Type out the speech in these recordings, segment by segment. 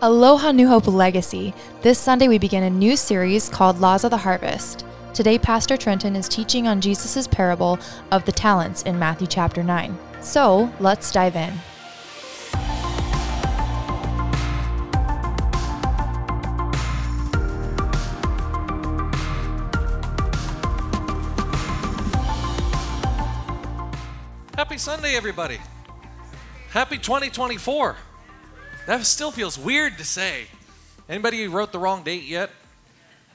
Aloha New Hope Legacy. This Sunday we begin a new series called Laws of the Harvest. Today, Pastor Trenton is teaching on Jesus' parable of the talents in Matthew chapter 9. So, let's dive in. Happy Sunday, everybody. Happy 2024. That still feels weird to say. Anybody wrote the wrong date yet?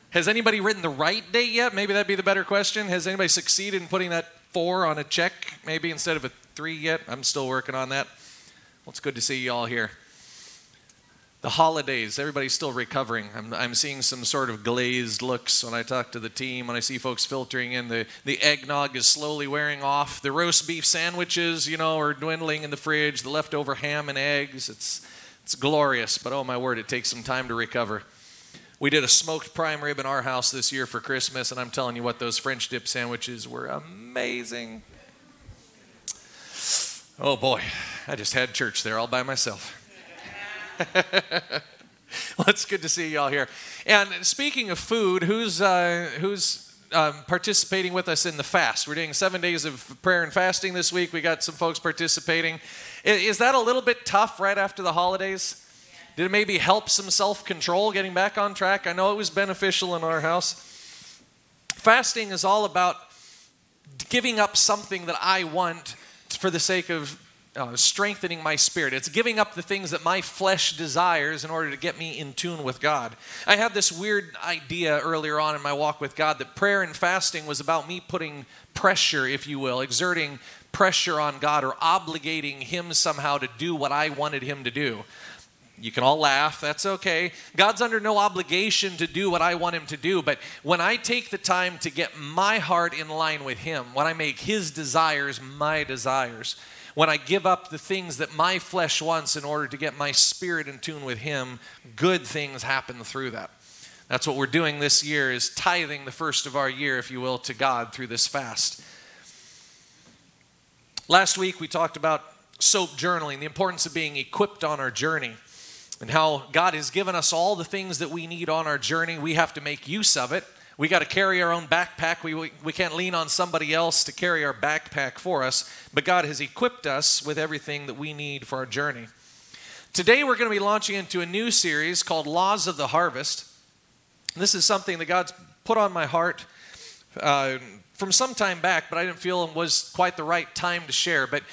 Has anybody written the right date yet? Maybe that'd be the better question. Has anybody succeeded in putting that four on a check, maybe instead of a three yet? I'm still working on that. Well, it's good to see you all here. The holidays, everybody's still recovering. I'm, I'm seeing some sort of glazed looks when I talk to the team, when I see folks filtering in. The, the eggnog is slowly wearing off. The roast beef sandwiches, you know, are dwindling in the fridge. The leftover ham and eggs, it's it's glorious, but oh my word, it takes some time to recover. We did a smoked prime rib in our house this year for Christmas, and I'm telling you what, those French dip sandwiches were amazing. Oh boy, I just had church there all by myself. well, it's good to see y'all here. And speaking of food, who's uh, who's um, participating with us in the fast? We're doing seven days of prayer and fasting this week. We got some folks participating. Is that a little bit tough right after the holidays? Did it maybe help some self control getting back on track? I know it was beneficial in our house. Fasting is all about giving up something that I want for the sake of uh, strengthening my spirit. It's giving up the things that my flesh desires in order to get me in tune with God. I had this weird idea earlier on in my walk with God that prayer and fasting was about me putting pressure, if you will, exerting pressure on God or obligating Him somehow to do what I wanted Him to do. You can all laugh, that's okay. God's under no obligation to do what I want Him to do, but when I take the time to get my heart in line with Him, when I make His desires my desires, when I give up the things that my flesh wants in order to get my spirit in tune with Him, good things happen through that. That's what we're doing this year is tithing the first of our year, if you will, to God through this fast. Last week we talked about soap journaling, the importance of being equipped on our journey, and how God has given us all the things that we need on our journey. We have to make use of it. We got to carry our own backpack. We, we, we can't lean on somebody else to carry our backpack for us, but God has equipped us with everything that we need for our journey. Today we're going to be launching into a new series called Laws of the Harvest. This is something that God's put on my heart uh, from some time back, but I didn't feel it was quite the right time to share. But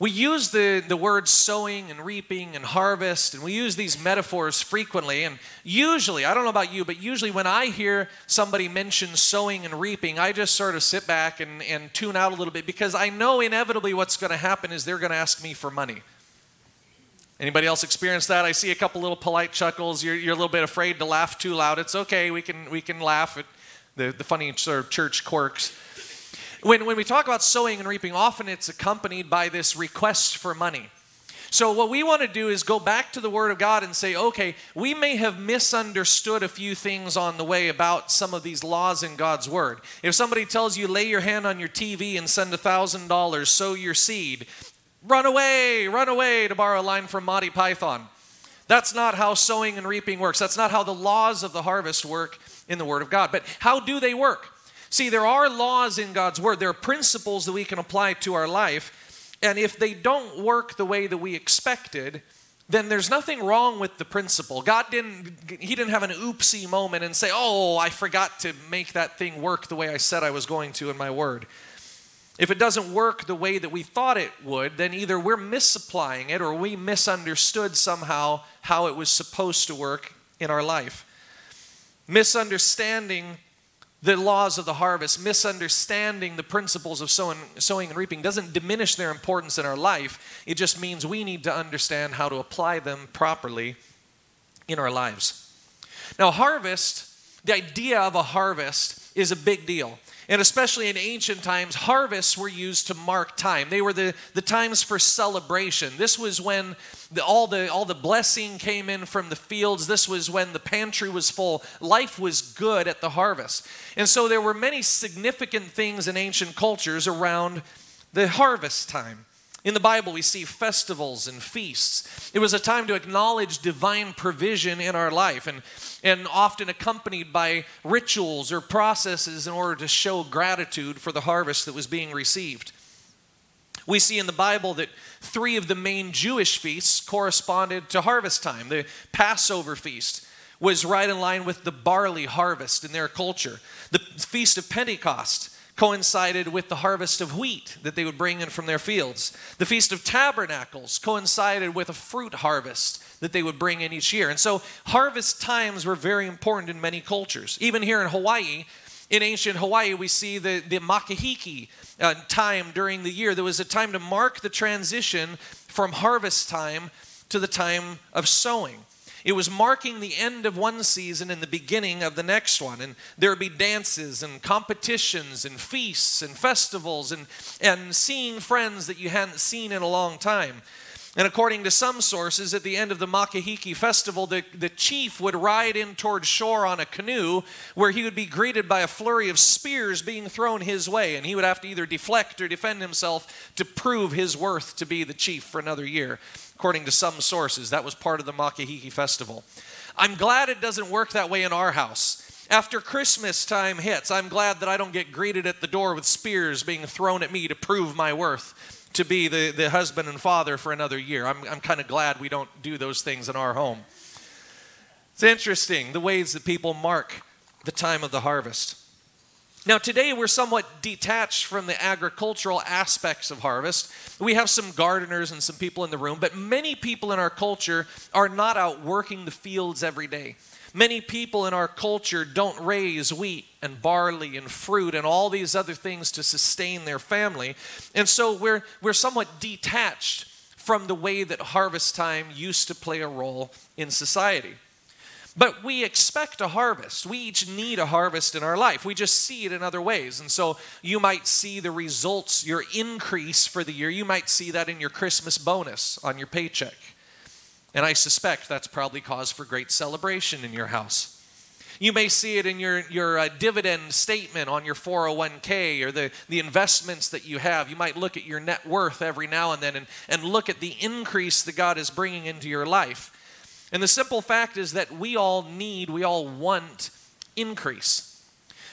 we use the, the words sowing and reaping and harvest, and we use these metaphors frequently. And usually, I don't know about you, but usually when I hear somebody mention sowing and reaping, I just sort of sit back and, and tune out a little bit because I know inevitably what's going to happen is they're going to ask me for money. Anybody else experience that? I see a couple little polite chuckles. You're, you're a little bit afraid to laugh too loud. It's okay. We can, we can laugh at the, the funny sort of church quirks. When, when we talk about sowing and reaping, often it's accompanied by this request for money. So, what we want to do is go back to the Word of God and say, okay, we may have misunderstood a few things on the way about some of these laws in God's Word. If somebody tells you, lay your hand on your TV and send $1,000, sow your seed, run away, run away, to borrow a line from Monty Python. That's not how sowing and reaping works. That's not how the laws of the harvest work in the Word of God. But how do they work? See, there are laws in God's Word, there are principles that we can apply to our life. And if they don't work the way that we expected, then there's nothing wrong with the principle. God didn't he didn't have an oopsie moment and say, "Oh, I forgot to make that thing work the way I said I was going to in my word." If it doesn't work the way that we thought it would, then either we're misapplying it or we misunderstood somehow how it was supposed to work in our life misunderstanding the laws of the harvest, misunderstanding the principles of sowing, sowing, and reaping doesn't diminish their importance in our life. It just means we need to understand how to apply them properly in our lives. Now, harvest, the idea of a harvest is a big deal. And especially in ancient times, harvests were used to mark time. They were the, the times for celebration. This was when the, all, the, all the blessing came in from the fields. This was when the pantry was full. Life was good at the harvest. And so there were many significant things in ancient cultures around the harvest time. In the Bible, we see festivals and feasts. It was a time to acknowledge divine provision in our life and, and often accompanied by rituals or processes in order to show gratitude for the harvest that was being received. We see in the Bible that three of the main Jewish feasts corresponded to harvest time. The Passover feast was right in line with the barley harvest in their culture. The Feast of Pentecost coincided with the harvest of wheat that they would bring in from their fields. The Feast of Tabernacles coincided with a fruit harvest that they would bring in each year. And so harvest times were very important in many cultures. Even here in Hawaii, in ancient Hawaii, we see the, the Makahiki uh, time during the year. There was a time to mark the transition from harvest time to the time of sowing. It was marking the end of one season and the beginning of the next one. And there would be dances and competitions and feasts and festivals and, and seeing friends that you hadn't seen in a long time. And according to some sources, at the end of the Makahiki festival, the, the chief would ride in toward shore on a canoe where he would be greeted by a flurry of spears being thrown his way. And he would have to either deflect or defend himself to prove his worth to be the chief for another year according to some sources. That was part of the Makahiki festival. I'm glad it doesn't work that way in our house. After Christmas time hits, I'm glad that I don't get greeted at the door with spears being thrown at me to prove my worth to be the, the husband and father for another year. I'm, I'm kind of glad we don't do those things in our home. It's interesting the ways that people mark the time of the harvest. Now, today we're somewhat detached from the agricultural aspects of harvest. We have some gardeners and some people in the room, but many people in our culture are not out working the fields every day. Many people in our culture don't raise wheat and barley and fruit and all these other things to sustain their family. And so we're, we're somewhat detached from the way that harvest time used to play a role in society. But we expect a harvest. We each need a harvest in our life. We just see it in other ways. And so you might see the results, your increase for the year. You might see that in your Christmas bonus on your paycheck. And I suspect that's probably cause for great celebration in your house. You may see it in your, your uh, dividend statement on your 401k or the, the investments that you have. You might look at your net worth every now and then and, and look at the increase that God is bringing into your life. And the simple fact is that we all need, we all want increase.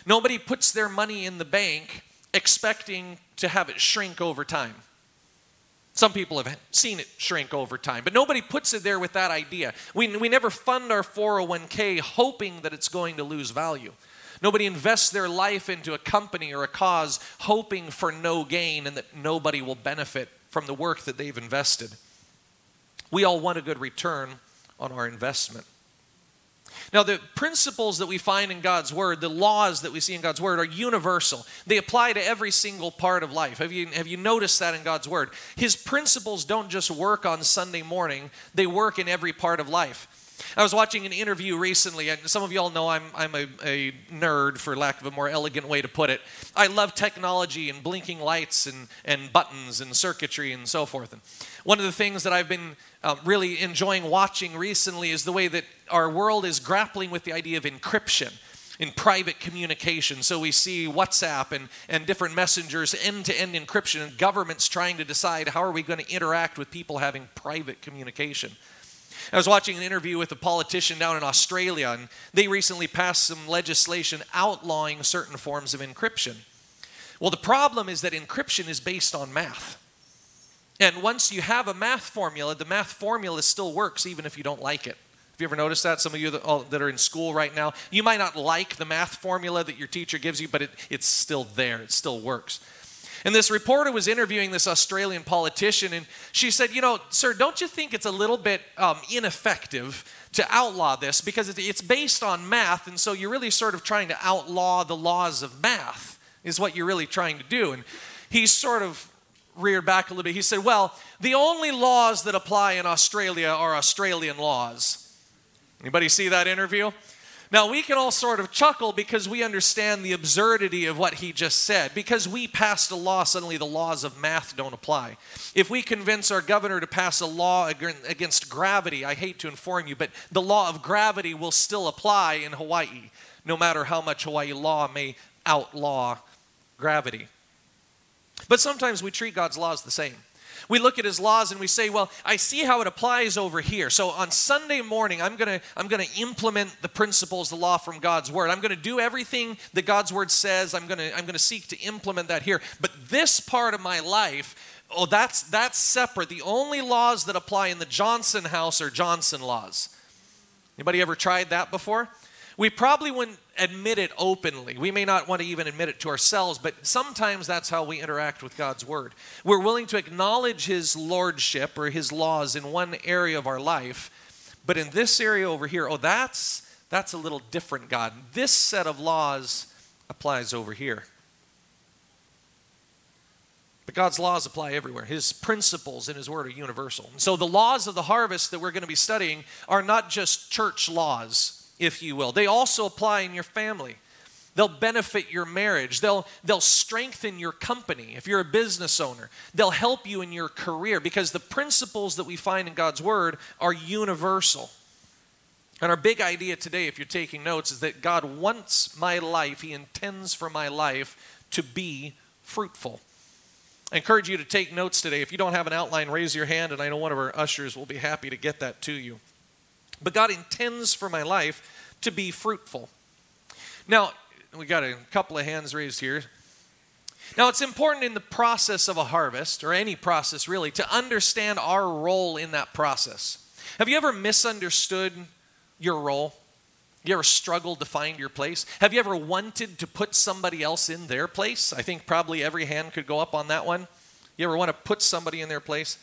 Nobody puts their money in the bank expecting to have it shrink over time. Some people have seen it shrink over time, but nobody puts it there with that idea. We, we never fund our 401k hoping that it's going to lose value. Nobody invests their life into a company or a cause hoping for no gain and that nobody will benefit from the work that they've invested. We all want a good return on our investment. Now, the principles that we find in God's Word, the laws that we see in God's Word, are universal. They apply to every single part of life. Have you, have you noticed that in God's Word? His principles don't just work on Sunday morning, they work in every part of life. I was watching an interview recently, and some of y'all know I'm, I'm a, a, nerd, for lack of a more elegant way to put it. I love technology and blinking lights and, and buttons and circuitry and so forth. And one of the things that I've been uh, really enjoying watching recently is the way that our world is grappling with the idea of encryption in private communication. So we see WhatsApp and, and different messengers, end to end encryption, and governments trying to decide how are we going to interact with people having private communication. I was watching an interview with a politician down in Australia, and they recently passed some legislation outlawing certain forms of encryption. Well, the problem is that encryption is based on math. And once you have a math formula, the math formula still works even if you don't like it. Have you ever noticed that? Some of you that, are in school right now, you might not like the math formula that your teacher gives you, but it, it's still there, it still works. And this reporter was interviewing this Australian politician, and she said, You know, sir, don't you think it's a little bit um, ineffective to outlaw this? Because it's based on math, and so you're really sort of trying to outlaw the laws of math, is what you're really trying to do. And he sort of reared back a little bit. He said, Well, the only laws that apply in Australia are Australian laws. Anybody see that interview? Now, we can all sort of chuckle because we understand the absurdity of what he just said. Because we passed a law, suddenly the laws of math don't apply. If we convince our governor to pass a law against gravity, I hate to inform you, but the law of gravity will still apply in Hawaii, no matter how much Hawaii law may outlaw gravity. But sometimes we treat God's laws the same. We look at his laws and we say, well, I see how it applies over here. So on Sunday morning, I'm going to I'm going to implement the principles, the law from God's word. I'm going to do everything that God's word says. I'm going to I'm going to seek to implement that here. But this part of my life, oh, that's that's separate. The only laws that apply in the Johnson house are Johnson laws. Anybody ever tried that before? We probably wouldn't admit it openly. We may not want to even admit it to ourselves, but sometimes that's how we interact with God's Word. We're willing to acknowledge His lordship or His laws in one area of our life, but in this area over here, oh, that's that's a little different, God. This set of laws applies over here. But God's laws apply everywhere. His principles in His Word are universal. And so the laws of the harvest that we're going to be studying are not just church laws if you will. They also apply in your family. They'll benefit your marriage. They'll, they'll strengthen your company if you're a business owner. They'll help you in your career because the principles that we find in God's Word are universal. And our big idea today, if you're taking notes, is that God wants my life, He intends for my life to be fruitful. I encourage you to take notes today. If you don't have an outline, raise your hand, and I know one of our ushers will be happy to get that to you. But God intends for my life to be fruitful. Now, we got a couple of hands raised here. Now, it's important in the process of a harvest, or any process really, to understand our role in that process. Have you ever misunderstood your role? You ever struggled to find your place? Have you ever wanted to put somebody else in their place? I think probably every hand could go up on that one. You ever want to put somebody in their place?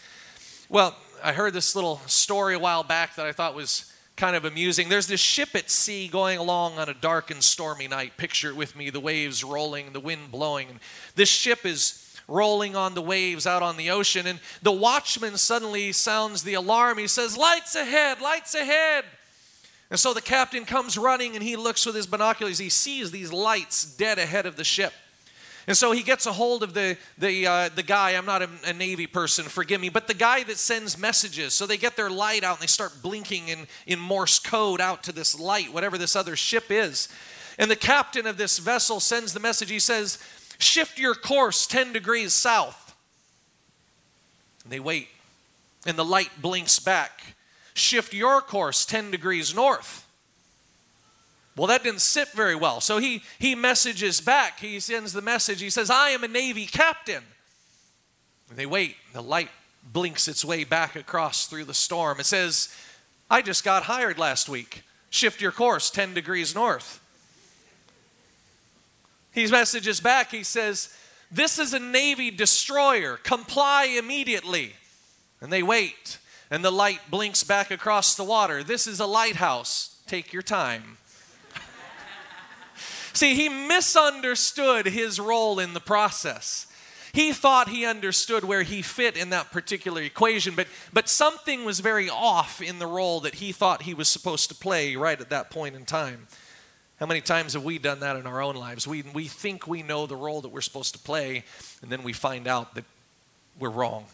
Well, I heard this little story a while back that I thought was kind of amusing. There's this ship at sea going along on a dark and stormy night. Picture it with me the waves rolling, the wind blowing. And this ship is rolling on the waves out on the ocean. And the watchman suddenly sounds the alarm. He says, Lights ahead, lights ahead. And so the captain comes running and he looks with his binoculars. He sees these lights dead ahead of the ship. And so he gets a hold of the, the, uh, the guy, I'm not a, a, Navy person, forgive me, but the guy that sends messages. So they get their light out and they start blinking in, in Morse code out to this light, whatever this other ship is. And the captain of this vessel sends the message. He says, Shift your course 10 degrees south. And they wait. And the light blinks back. Shift your course 10 degrees north. Well, that didn't sit very well. So he, he messages back. He sends the message. He says, I am a Navy captain. And they wait. The light blinks its way back across through the storm. It says, I just got hired last week. Shift your course 10 degrees north. He messages back. He says, This is a Navy destroyer. Comply immediately. And they wait. And the light blinks back across the water. This is a lighthouse. Take your time. See, he misunderstood his role in the process. He thought he understood where he fit in that particular equation, but, but something was very off in the role that he thought he was supposed to play right at that point in time. How many times have we done that in our own lives? We, we think we know the role that we're supposed to play, and then we find out that we're wrong.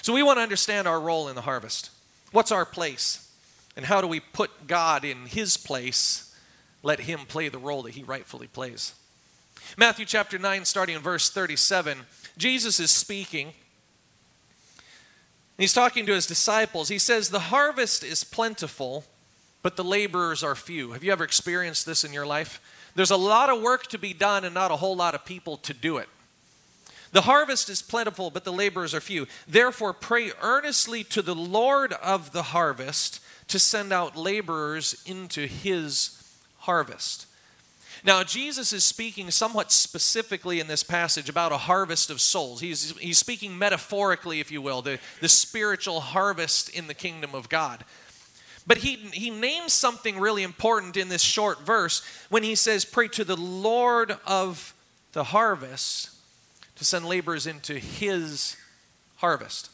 So we want to understand our role in the harvest. What's our place? And how do we put God in his place let him play the role that he rightfully plays. Matthew chapter 9, starting in verse 37, Jesus is speaking. He's talking to his disciples. He says, The harvest is plentiful, but the laborers are few. Have you ever experienced this in your life? There's a lot of work to be done and not a whole lot of people to do it. The harvest is plentiful, but the laborers are few. Therefore, pray earnestly to the Lord of the harvest to send out laborers into his harvest. Now, Jesus is speaking somewhat specifically in this passage about a harvest of souls. He's, he's speaking metaphorically, if you will, the, the spiritual harvest in the kingdom of God. But he, he names something really important in this short verse when he says, Pray to the Lord of the harvest to send laborers into his harvest.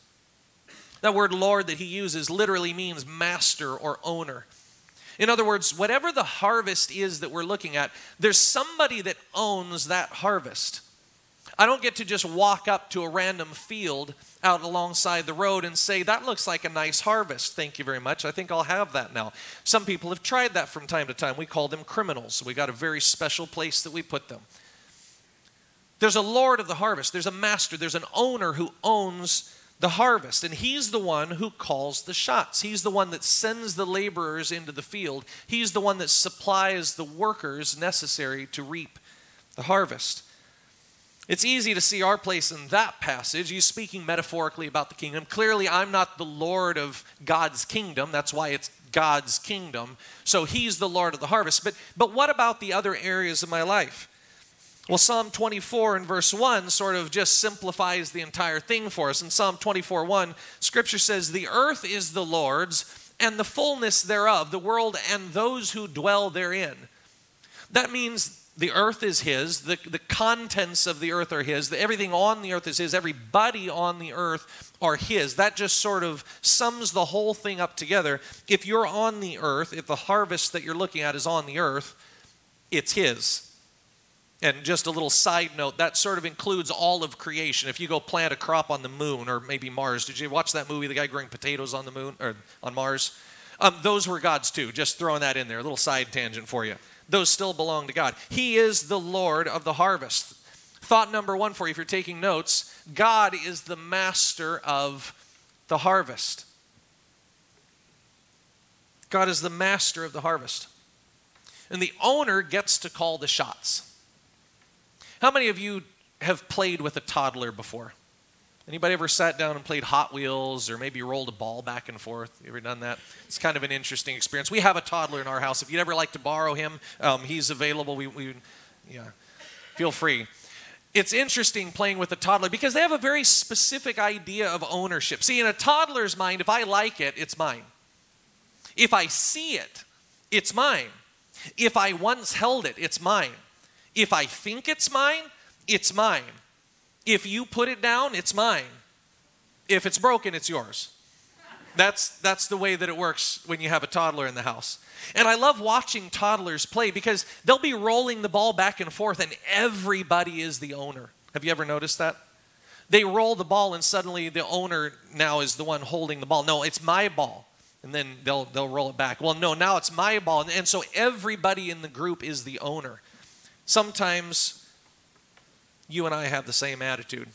That word Lord that he uses literally means master or owner. In other words, whatever the harvest is that we're looking at, there's somebody that owns that harvest. I don't get to just walk up to a random field out alongside the road and say, That looks like a nice harvest. Thank you very much. I think I'll have that now. Some people have tried that from time to time. We call them criminals. We got a very special place that we put them. There's a Lord of the harvest, there's a master, there's an owner who owns the harvest. And he's the one who calls the shots. He's the one that sends the laborers into the field. He's the one that supplies the workers necessary to reap the harvest. It's easy to see our place in that passage. He's speaking metaphorically about the kingdom. Clearly, I'm not the Lord of God's kingdom. That's why it's God's kingdom. So he's the Lord of the harvest. But, but what about the other areas of my life? Well, Psalm 24 and verse 1 sort of just simplifies the entire thing for us. In Psalm 24 1, scripture says, The earth is the Lord's and the fullness thereof, the world and those who dwell therein. That means the earth is his, the, the contents of the earth are his, the, everything on the earth is his, everybody on the earth are his. That just sort of sums the whole thing up together. If you're on the earth, if the harvest that you're looking at is on the earth, it's his. And just a little side note, that sort of includes all of creation. If you go plant a crop on the moon or maybe Mars, did you watch that movie, the guy growing potatoes on the moon or on Mars? Um, those were God's too. Just throwing that in there, a little side tangent for you. Those still belong to God. He is the Lord of the harvest. Thought number one for you, if you're taking notes God is the master of the harvest. God is the master of the harvest. And the owner gets to call the shots. How many of you have played with a toddler before? Anybody ever sat down and played Hot Wheels or maybe rolled a ball back and forth? You ever done that? It's kind of an interesting experience. We have a toddler in our house. If you'd ever like to borrow him, um, he's available. We, we, yeah, feel free. It's interesting playing with a toddler because they have a very specific idea of ownership. See, in a toddler's mind, if I like it, it's mine. If I see it, it's mine. If I once held it, it's mine. If I think it's mine, it's mine. If you put it down, it's mine. If it's broken, it's yours. That's, that's the way that it works when you have a toddler in the house. And I love watching toddlers play because they'll be rolling the ball back and forth, and everybody is the owner. Have you ever noticed that? They roll the ball, and suddenly the owner now is the one holding the ball. No, it's my ball. And then they'll, they'll roll it back. Well, no, now it's my ball. And, and so everybody in the group is the owner. Sometimes you and I have the same attitude.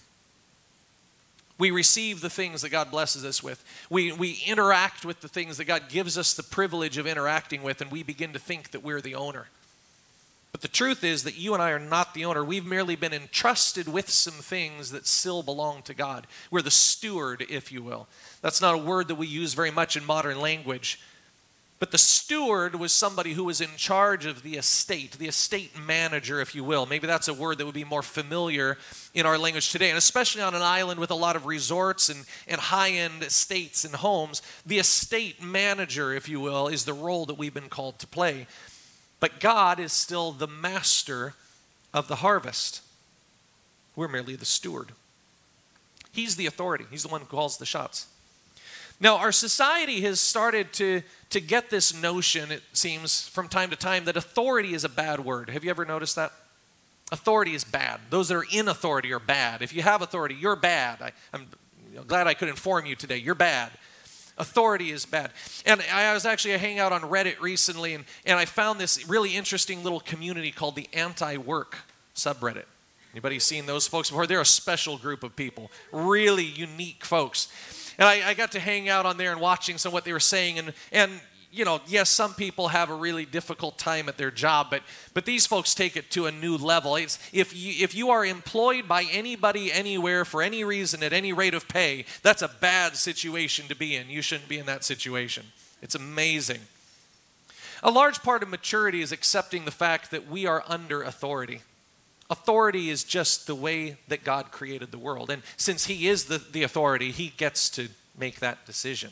We receive the things that God blesses us with. We, we interact with the things that God gives us the privilege of interacting with, and we begin to think that we're the owner. But the truth is that you and I are not the owner. We've merely been entrusted with some things that still belong to God. We're the steward, if you will. That's not a word that we use very much in modern language. But the steward was somebody who was in charge of the estate, the estate manager, if you will. Maybe that's a word that would be more familiar in our language today. And especially on an island with a lot of resorts and, and high end estates and homes, the estate manager, if you will, is the role that we've been called to play. But God is still the master of the harvest. We're merely the steward. He's the authority, He's the one who calls the shots. Now, our society has started to, to get this notion, it seems, from time to time, that authority is a bad word. Have you ever noticed that? Authority is bad. Those that are in authority are bad. If you have authority, you're bad. I, am glad I could inform you today. You're bad. Authority is bad. And I was actually hanging out on Reddit recently, and, and I found this really interesting little community called the anti-work subreddit. Anybody seen those folks before? They're a special group of people, really unique folks. And I, I got to hang out on there and watching some of what they were saying. And, and you know, yes, some people have a really difficult time at their job, but but these folks take it to a new level. It's, if you if you are employed by anybody anywhere for any reason at any rate of pay, that's a bad situation to be in. You shouldn't be in that situation. It's amazing. A large part of maturity is accepting the fact that we are under authority. Authority is just the way that God created the world. And since He is the, the authority, He gets to make that decision.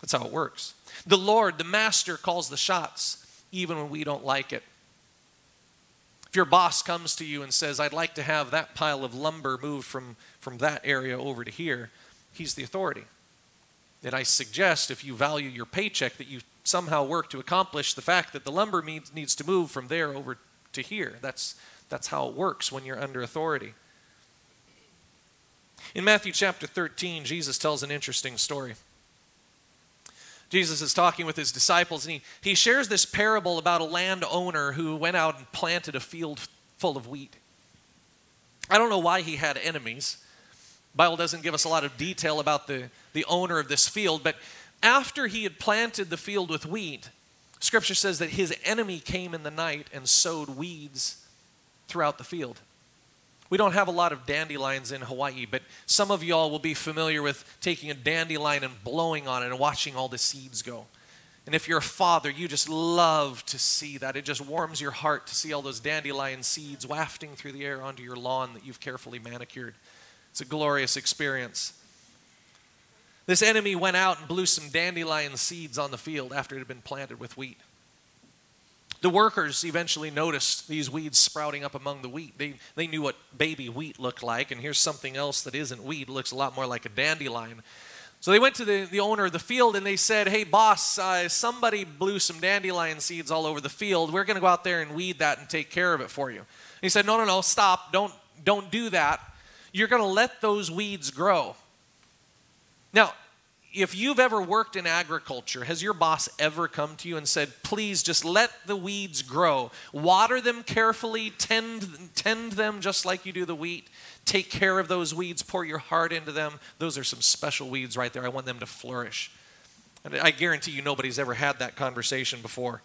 That's how it works. The Lord, the Master, calls the shots, even when we don't like it. If your boss comes to you and says, I'd like to have that pile of lumber moved from, from that area over to here, he's the authority. And I suggest, if you value your paycheck, that you somehow work to accomplish the fact that the lumber needs, needs to move from there over to here. That's, that's how it works when you're under authority. In Matthew chapter 13, Jesus tells an interesting story. Jesus is talking with his disciples, and he, he shares this parable about a landowner who went out and planted a field full of wheat. I don't know why he had enemies. Bible doesn't give us a lot of detail about the, the owner of this field, but after he had planted the field with wheat, scripture says that his enemy came in the night and sowed weeds throughout the field. We don't have a lot of dandelions in Hawaii, but some of y'all will be familiar with taking a dandelion and blowing on it and watching all the seeds go. And if you're a father, you just love to see that. It just warms your heart to see all those dandelion seeds wafting through the air onto your lawn that you've carefully manicured. It's a glorious experience. This enemy went out and blew some dandelion seeds on the field after it had been planted with wheat. The workers eventually noticed these weeds sprouting up among the wheat. They, they knew what baby wheat looked like, and here's something else that isn't wheat, it looks a lot more like a dandelion. So they went to the, the owner of the field and they said, Hey, boss, uh, somebody blew some dandelion seeds all over the field. We're going to go out there and weed that and take care of it for you. And he said, No, no, no, stop. Don't, don't do that. You're going to let those weeds grow. Now, if you've ever worked in agriculture, has your boss ever come to you and said, please just let the weeds grow? Water them carefully, tend, tend them just like you do the wheat. Take care of those weeds, pour your heart into them. Those are some special weeds right there. I want them to flourish. And I guarantee you nobody's ever had that conversation before.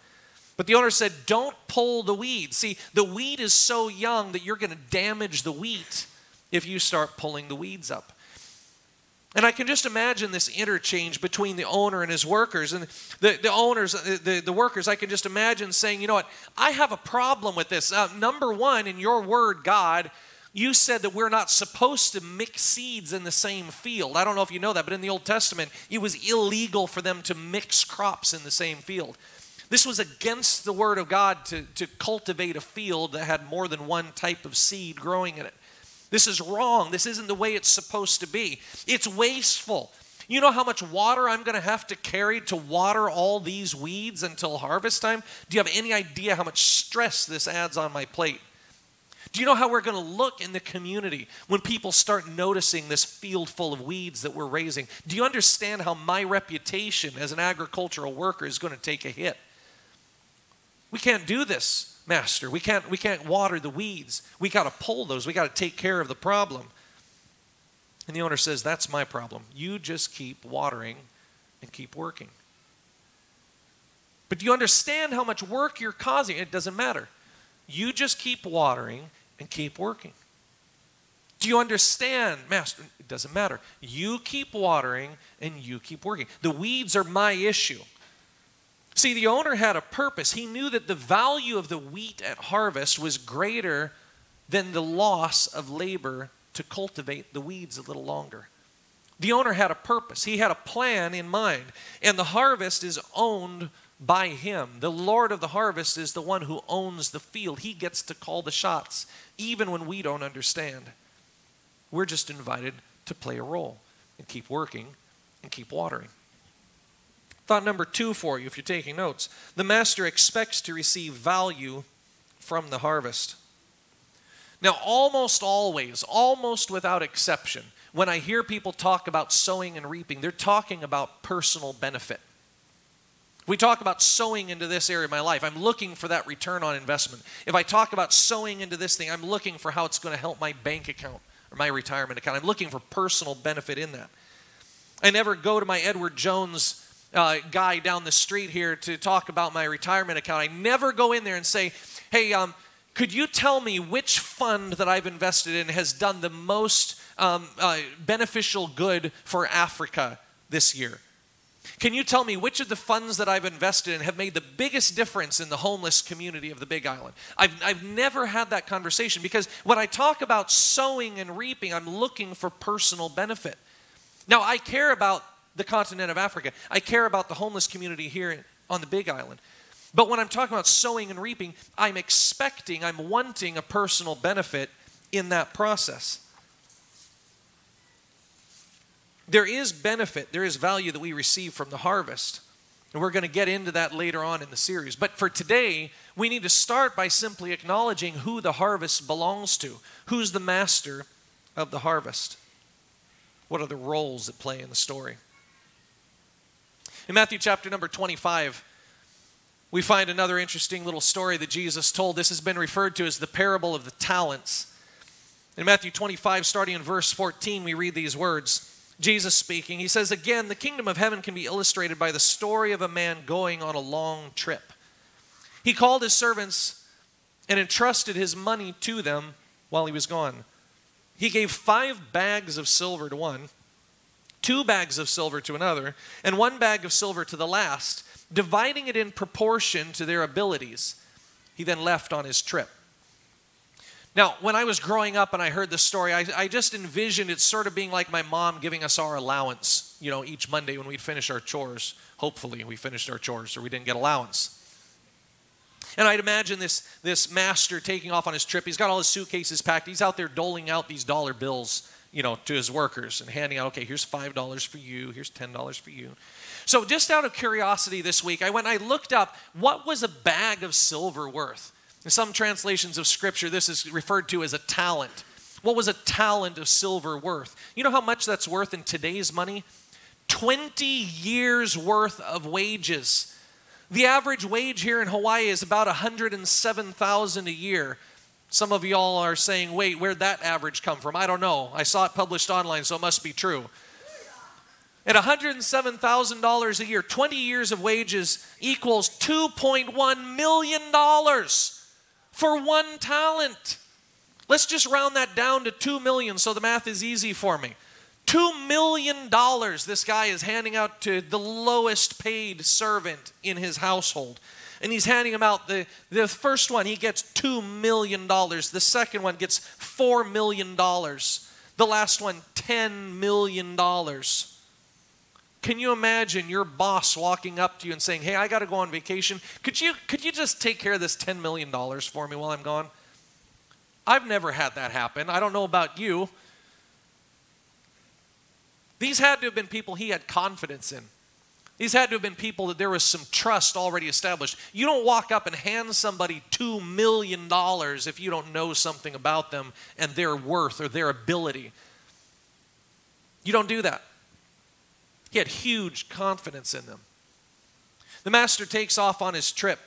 But the owner said, Don't pull the weeds. See, the weed is so young that you're going to damage the wheat if you start pulling the weeds up. And I can just imagine this interchange between the owner and his workers. And the, the owners, the, the workers, I can just imagine saying, you know what, I have a problem with this. Uh, number one, in your word, God, you said that we're not supposed to mix seeds in the same field. I don't know if you know that, but in the Old Testament, it was illegal for them to mix crops in the same field. This was against the word of God to, to cultivate a field that had more than one type of seed growing in it. This is wrong. This isn't the way it's supposed to be. It's wasteful. You know how much water I'm going to have to carry to water all these weeds until harvest time? Do you have any idea how much stress this adds on my plate? Do you know how we're going to look in the community when people start noticing this field full of weeds that we're raising? Do you understand how my reputation as an agricultural worker is going to take a hit? We can't do this master. We can't, we can't water the weeds. We got to pull those. We got to take care of the problem. And the owner says, That's my problem. You just keep watering and keep working. But do you understand how much work you're causing? It doesn't matter. You just keep watering and keep working. Do you understand, Master? It doesn't matter. You keep watering and you keep working. The weeds are my issue. See, the owner had a purpose. He knew that the value of the wheat at harvest was greater than the loss of labor to cultivate the weeds a little longer. The owner had a purpose, he had a plan in mind, and the harvest is owned by him. The Lord of the harvest is the one who owns the field. He gets to call the shots, even when we don't understand. We're just invited to play a role and keep working and keep watering. Thought number two for you, if you're taking notes the master expects to receive value from the harvest. Now, almost always, almost without exception, when I hear people talk about sowing and reaping, they're talking about personal benefit. We talk about sowing into this area of my life. I'm looking for that return on investment. If I talk about sowing into this thing, I'm looking for how it's going to help my bank account or my retirement account. I'm looking for personal benefit in that. I never go to my Edward Jones uh, guy down the street here to talk about my retirement account. I never go in there and say, hey, um, could you tell me which fund that I've invested in has done the most um, uh, beneficial good for Africa this year? Can you tell me which of the funds that I've invested in have made the biggest difference in the homeless community of the Big Island? I've, I've never had that conversation because when I talk about sowing and reaping, I'm looking for personal benefit. Now, I care about the continent of Africa. I care about the homeless community here on the Big Island. But when I'm talking about sowing and reaping, I'm expecting, I'm wanting a personal benefit in that process. There is benefit, there is value that we receive from the harvest. And we're going to get into that later on in the series. But for today, we need to start by simply acknowledging who the harvest belongs to. Who's the master of the harvest? What are the roles that play in the story? In Matthew chapter number 25, we find another interesting little story that Jesus told. This has been referred to as the parable of the talents. In Matthew 25, starting in verse 14, we read these words. Jesus speaking, he says, Again, the kingdom of heaven can be illustrated by the story of a man going on a long trip. He called his servants and entrusted his money to them while he was gone. He gave five bags of silver to one, two bags of silver to another, and one bag of silver to the last, dividing it in proportion to their abilities. He then left on his trip. Now, when I was growing up and I heard this story, I, I, just envisioned it sort of being like my mom giving us our allowance, you know, each Monday when we'd finish our chores. Hopefully, we finished our chores or we didn't get allowance. And I'd imagine this, this master taking off on his trip. He's got all his suitcases packed. He's out there doling out these dollar bills, you know, to his workers and handing out, okay, here's $5 for you, here's $10 for you. So, just out of curiosity this week, I went I looked up what was a bag of silver worth. In some translations of scripture, this is referred to as a talent. What was a talent of silver worth? You know how much that's worth in today's money? 20 years worth of wages. The average wage here in Hawaii is about 107,000 a year. Some of y'all are saying, "Wait, where'd that average come from?" I don't know. I saw it published online, so it must be true. At $107,000 a year, 20 years of wages equals $2.1 million for one talent. Let's just round that down to 2 million so the math is easy for me. $2 million this guy is handing out to the lowest paid servant in his household. And he's handing him out the, the first one, he gets $2 million. The second one gets $4 million. The last one, $10 million. Can you imagine your boss walking up to you and saying, Hey, I got to go on vacation. Could you, could you just take care of this $10 million for me while I'm gone? I've never had that happen. I don't know about you. These had to have been people he had confidence in. These had to have been people that there was some trust already established. You don't walk up and hand somebody $2 million if you don't know something about them and their worth or their ability. You don't do that. He had huge confidence in them. The master takes off on his trip.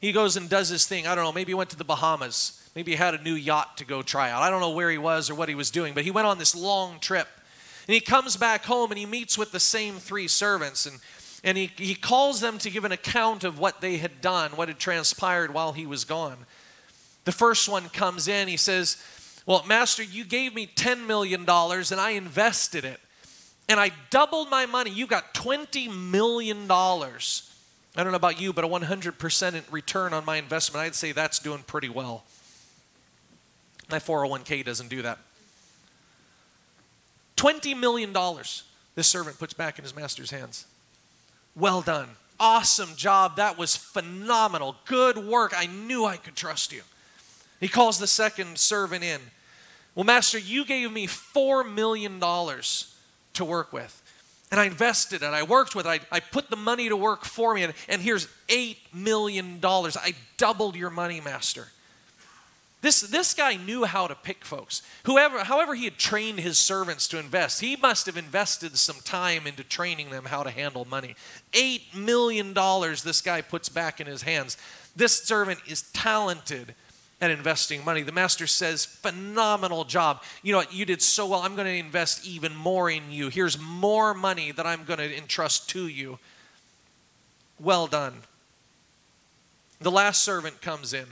He goes and does his thing. I don't know, maybe he went to the Bahamas. Maybe he had a new yacht to go try out. I don't know where he was or what he was doing, but he went on this long trip. And he comes back home and he meets with the same three servants and, and he, he calls them to give an account of what they had done, what had transpired while he was gone. The first one comes in, he says, Well, Master, you gave me $10 million and I invested it and I doubled my money. You got $20 million. I don't know about you, but a 100% return on my investment, I'd say that's doing pretty well. My 401k doesn't do that. $20 million this servant puts back in his master's hands. Well done. Awesome job. That was phenomenal. Good work. I knew I could trust you. He calls the second servant in. Well, Master, you gave me $4 million to work with. And I invested and I worked with it. I, I put the money to work for me. And, and here's $8 million. I doubled your money, Master. This, this guy knew how to pick folks. Whoever, however, he had trained his servants to invest, he must have invested some time into training them how to handle money. $8 million this guy puts back in his hands. This servant is talented at investing money. The master says, phenomenal job. You know, what? you did so well. I'm going to invest even more in you. Here's more money that I'm going to entrust to you. Well done. The last servant comes in.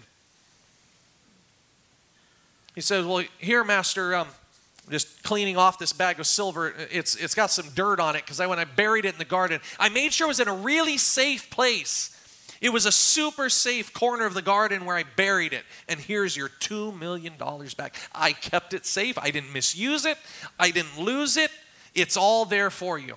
He says, Well, here, master, um, just cleaning off this bag of silver. It's, it's got some dirt on it because I, when I buried it in the garden, I made sure it was in a really safe place. It was a super safe corner of the garden where I buried it. And here's your $2 million back. I kept it safe. I didn't misuse it. I didn't lose it. It's all there for you.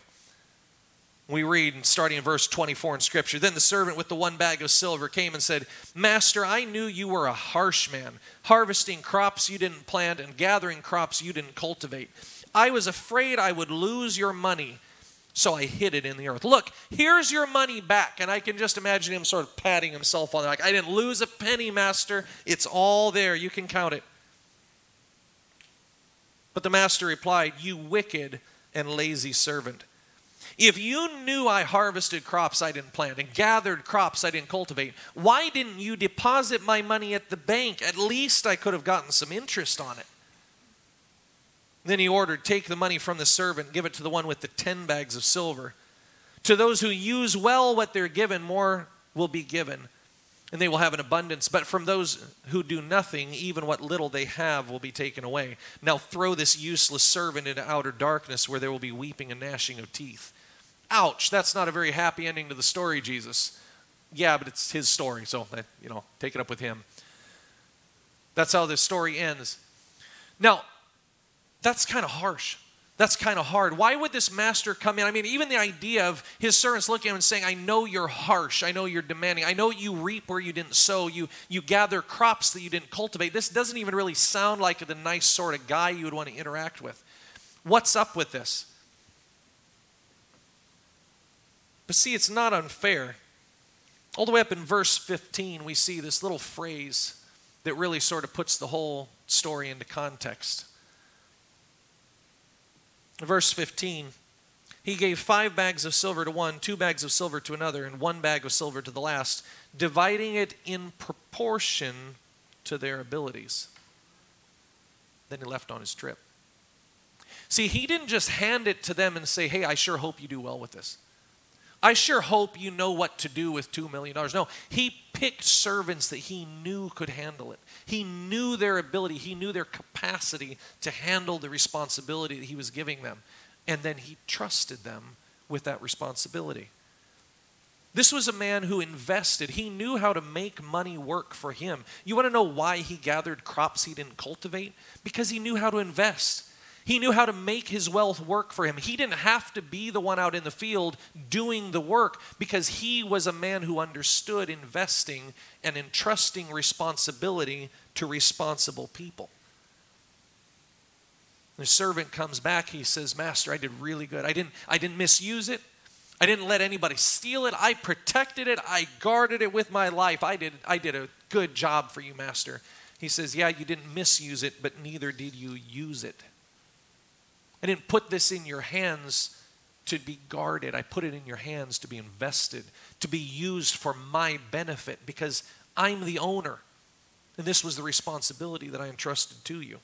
We read, starting in verse 24 in Scripture Then the servant with the one bag of silver came and said, Master, I knew you were a harsh man, harvesting crops you didn't plant and gathering crops you didn't cultivate. I was afraid I would lose your money so I hid it in the earth. Look, here's your money back. And I can just imagine him sort of patting himself on the back. I didn't lose a penny, master. It's all there. You can count it. But the master replied, You wicked and lazy servant. If you knew I harvested crops I didn't plant and gathered crops I didn't cultivate, why didn't you deposit my money at the bank? At least I could have gotten some interest on it. Then he ordered, Take the money from the servant, give it to the one with the ten bags of silver. To those who use well what they're given, more will be given, and they will have an abundance. But from those who do nothing, even what little they have will be taken away. Now throw this useless servant into outer darkness where there will be weeping and gnashing of teeth. Ouch, that's not a very happy ending to the story, Jesus. Yeah, but it's his story, so, eh, you know, take it up with him. That's how this story ends. Now, that's kind of harsh. That's kind of hard. Why would this master come in? I mean, even the idea of his servants looking at him and saying, I know you're harsh. I know you're demanding. I know you reap where you didn't sow. You, you gather crops that you didn't cultivate. This doesn't even really sound like the nice sort of guy you would want to interact with. What's up with this? But see, it's not unfair. All the way up in verse 15, we see this little phrase that really sort of puts the whole story into context. Verse 15 He gave five bags of silver to one, two bags of silver to another, and one bag of silver to the last, dividing it in proportion to their abilities. Then he left on his trip. See, he didn't just hand it to them and say, Hey, I sure hope you do well with this. I sure hope you know what to do with $2 million. No, he picked servants that he knew could handle it. He knew their ability, he knew their capacity to handle the responsibility that he was giving them. And then he trusted them with that responsibility. This was a man who invested. He knew how to make money work for him. You want to know why he gathered crops he didn't cultivate? Because he knew how to invest. He knew how to make his wealth work for him. He didn't have to be the one out in the field doing the work because he was a man who understood investing and entrusting responsibility to responsible people. The servant comes back, he says, Master, I did really good. I didn't, I didn't misuse it. I didn't let anybody steal it. I protected it. I guarded it with my life. I did, I did a good job for you, Master. He says, Yeah, you didn't misuse it, but neither did you use it. I didn't put this in your hands to be guarded. I put it in your hands to be invested, to be used for my benefit because I'm the owner. And this was the responsibility that I entrusted to you.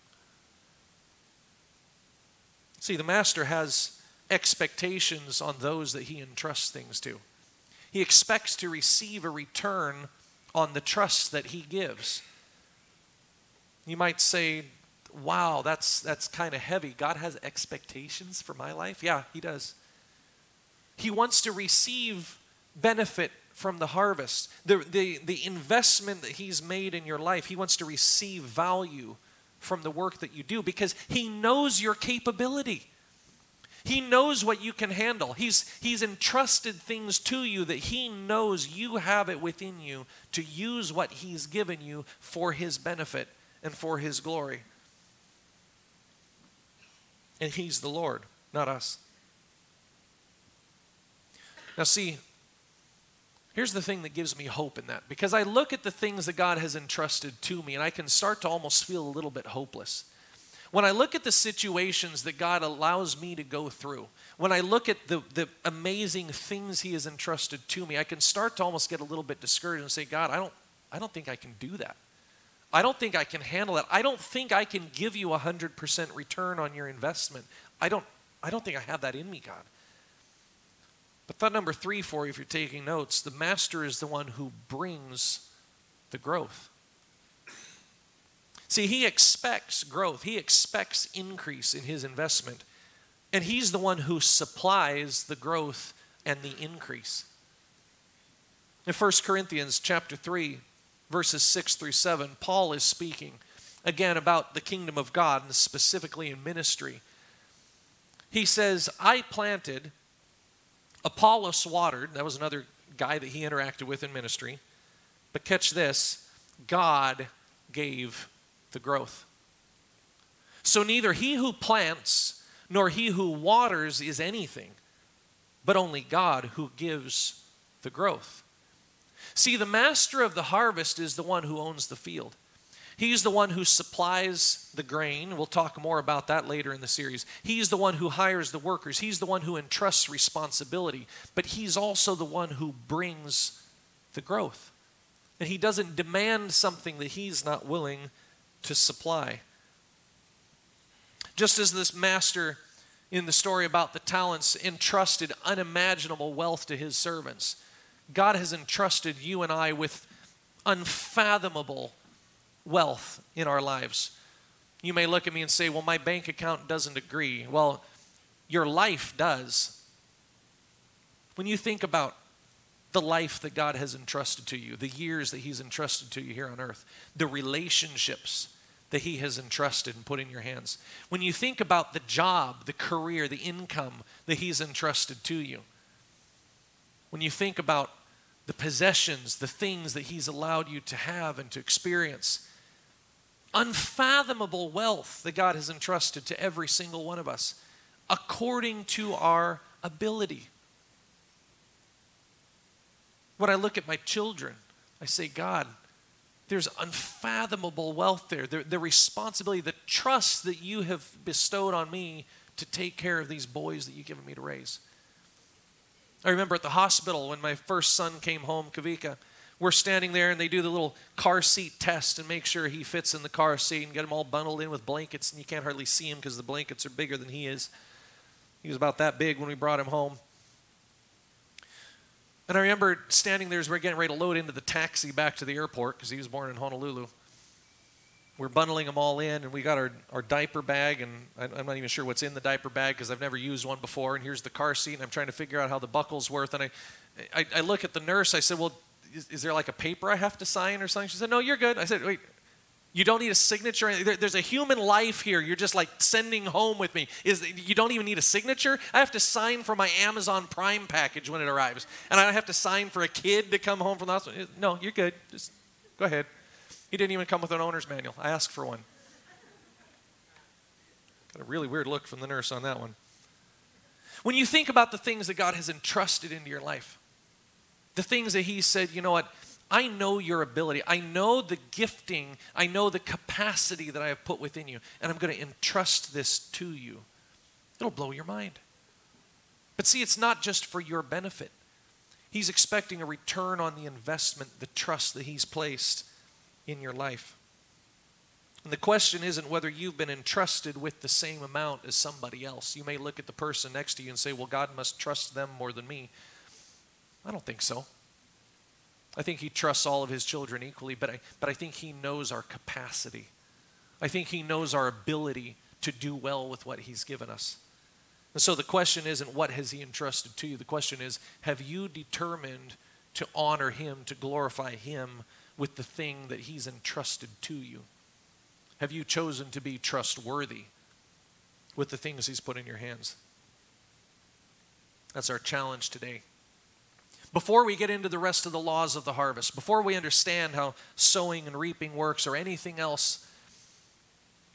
See, the master has expectations on those that he entrusts things to. He expects to receive a return on the trust that he gives. You might say, wow, that's, that's kind of heavy. God has expectations for my life? Yeah, He does. He wants to receive benefit from the harvest. The, the, the investment that He's made in your life, He wants to receive value from the work that you do because He knows your capability. He knows what you can handle. He's, he's entrusted things to you that He knows you have it within you to use what He's given you for His benefit and for His glory. And He's the Lord, not us. Now, see, here's the thing that gives me hope in that. Because I look at the things that God has entrusted to me, and I can start to almost feel a little bit hopeless. When I look at the situations that God allows me to go through, when I look at the, the amazing things He has entrusted to me, I can start to almost get a little bit discouraged and say, God, I don't, I don't think I can do that. I don't think I can handle that. I don't think I can give you a 100% return on your investment. I don't, I don't think I have that in me, God. But thought number three for you, if you're taking notes, the master is the one who brings the growth. See, he expects growth, he expects increase in his investment, and he's the one who supplies the growth and the increase. In 1 Corinthians chapter 3, verses 6 through 7, Paul is speaking again about the kingdom of God and specifically in ministry. He says, I planted, Apollos watered. That was another guy that he interacted with in ministry. But catch this God gave the growth. So neither he who plants nor he who waters is anything, but only God who gives the growth. See, the master of the harvest is the one who owns the field. He's the one who supplies the grain. We'll talk more about that later in the series. He's the one who hires the workers. He's the one who entrusts responsibility. But he's also the one who brings the growth. And he doesn't demand something that he's not willing to supply. Just as this master in the story about the talents entrusted unimaginable wealth to his servants, God has entrusted you and I with unfathomable wealth in our lives. You may look at me and say, Well, my bank account doesn't agree. Well, your life does. When you think about the life that God has entrusted to you, the years that He's entrusted to you here on earth, the relationships that He has entrusted and put in your hands. When you think about the job, the career, the income that He's entrusted to you, when you think about the possessions, the things that He's allowed you to have and to experience, unfathomable wealth that God has entrusted to every single one of us according to our ability. When I look at my children, I say, God, there's unfathomable wealth there. The, the responsibility, the trust that you have bestowed on me to take care of these boys that you've given me to raise. I remember at the hospital when my first son came home, Kavika, we're standing there and they do the little car seat test and make sure he fits in the car seat and get him all bundled in with blankets and you can't hardly see him because the blankets are bigger than he is. He was about that big when we brought him home. And I remember standing there as we are getting ready to load into the taxi back to the airport because he was born in Honolulu. We're bundling them all in, and we got our, our diaper bag, and I, am not even sure what's in the diaper bag because I've never used one before. And here's the car seat, and I'm trying to figure out how the buckle's worth. And I, I, I look at the nurse. I said, "Well, is, is, there like a paper I have to sign or something?" She said, "No, you're good." I said, "Wait, you don't need a signature. There, there's a human life here. You're just like sending home with me. Is you don't even need a signature. I have to sign for my Amazon Prime package when it arrives, and I have to sign for a kid to come home from the hospital. No, you're good. Just go ahead. He didn't even come with an owner's manual. I asked for one. Got a really weird look from the nurse on that one. When you think about the things that God has entrusted into your life, the things that He said, you know what, I know your ability. I know the gifting. I know the capacity that I have put within you. And I'm going to entrust this to you. It'll blow your mind. But see, it's not just for your benefit. He's expecting a return on the investment, the trust that He's placed in your life. And the question isn't whether you've been entrusted with the same amount as somebody else. You may look at the person next to you and say, Well, God must trust them more than me. I don't think so. I think he trusts all of his children equally, but I, but I think he knows our capacity. I think he knows our ability to do well with what he's given us. And so the question isn't what has he entrusted to you? The question is have you determined to honor him, to glorify him with the thing that he's entrusted to you? Have you chosen to be trustworthy with the things he's put in your hands? That's our challenge today before we get into the rest of the laws of the harvest, before we understand how sowing and reaping works or anything else,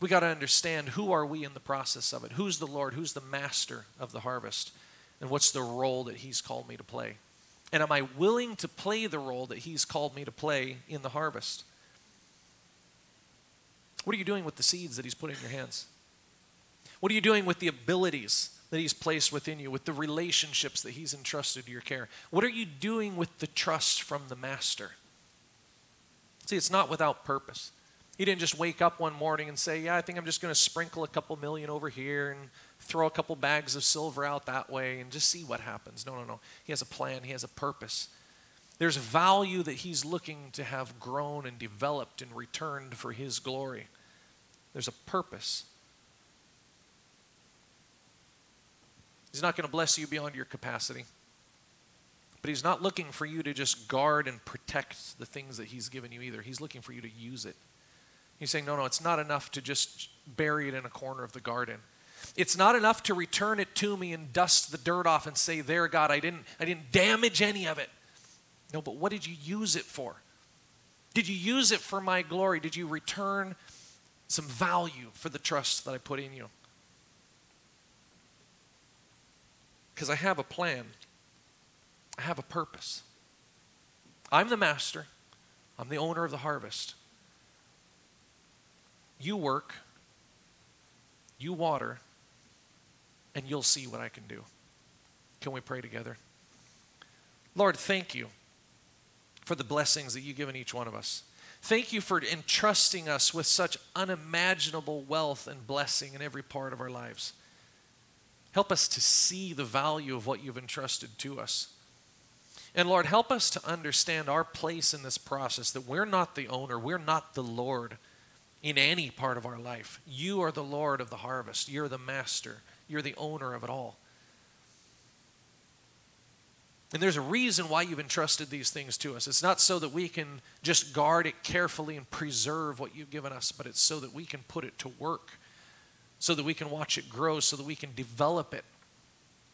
we got to understand who are we in the process of it? Who's the Lord? Who's the master of the harvest? And what's the role that he's called me to play? And am I willing to play the role that he's called me to play in the harvest? What are you doing with the seeds that he's put in your hands? What are you doing with the abilities that He's placed within you, with the relationships that He's entrusted to your care? What are you doing with the trust from the Master? See, it's not without purpose. He didn't just wake up one morning and say, Yeah, I think I'm just going to sprinkle a couple million over here and throw a couple bags of silver out that way and just see what happens. No, no, no. He has a plan, He has a purpose. There's value that He's looking to have grown and developed and returned for His glory. There's a purpose. He's not going to bless you beyond your capacity. But He's not looking for you to just guard and protect the things that He's given you either. He's looking for you to use it. He's saying, no, no, it's not enough to just bury it in a corner of the garden. It's not enough to return it to me and dust the dirt off and say, there, God, I didn't, I didn't damage any of it. No, but what did you use it for? Did you use it for my glory? Did you return some value for the trust that I put in you? Because I have a plan, I have a purpose. I'm the master, I'm the owner of the harvest. You work, you water, and you'll see what I can do. Can we pray together? Lord, thank you for the blessings that you've given each one of us. Thank you for entrusting us with such unimaginable wealth and blessing in every part of our lives. Help us to see the value of what you've entrusted to us. And Lord, help us to understand our place in this process that we're not the owner, we're not the Lord in any part of our life. You are the Lord of the harvest, you're the master, you're the owner of it all. And there's a reason why you've entrusted these things to us. It's not so that we can just guard it carefully and preserve what you've given us, but it's so that we can put it to work, so that we can watch it grow, so that we can develop it.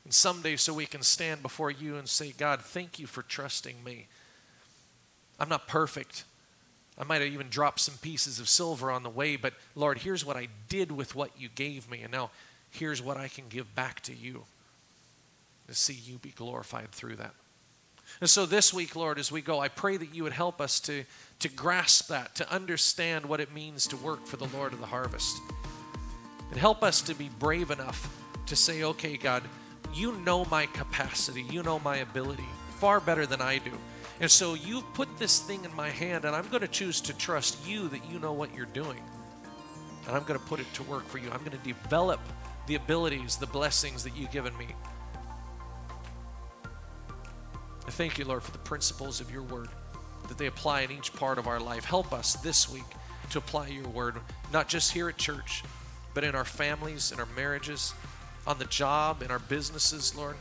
And someday, so we can stand before you and say, God, thank you for trusting me. I'm not perfect. I might have even dropped some pieces of silver on the way, but Lord, here's what I did with what you gave me, and now here's what I can give back to you to see you be glorified through that. And so this week, Lord, as we go, I pray that you would help us to, to grasp that, to understand what it means to work for the Lord of the harvest. And help us to be brave enough to say, okay, God, you know my capacity, you know my ability far better than I do. And so you've put this thing in my hand, and I'm going to choose to trust you that you know what you're doing. And I'm going to put it to work for you. I'm going to develop the abilities, the blessings that you've given me. I thank you, Lord, for the principles of your word, that they apply in each part of our life. Help us this week to apply your word, not just here at church, but in our families, in our marriages, on the job, in our businesses, Lord.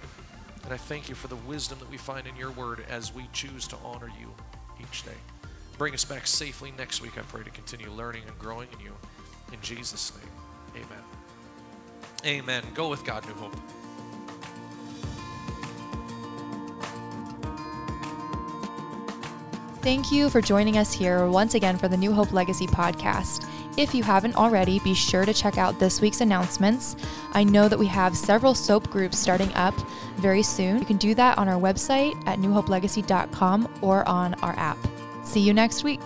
And I thank you for the wisdom that we find in your word as we choose to honor you each day. Bring us back safely next week, I pray, to continue learning and growing in you. In Jesus' name, amen. Amen. Go with God, New Hope. Thank you for joining us here once again for the New Hope Legacy podcast. If you haven't already, be sure to check out this week's announcements. I know that we have several soap groups starting up very soon. You can do that on our website at newhopelegacy.com or on our app. See you next week.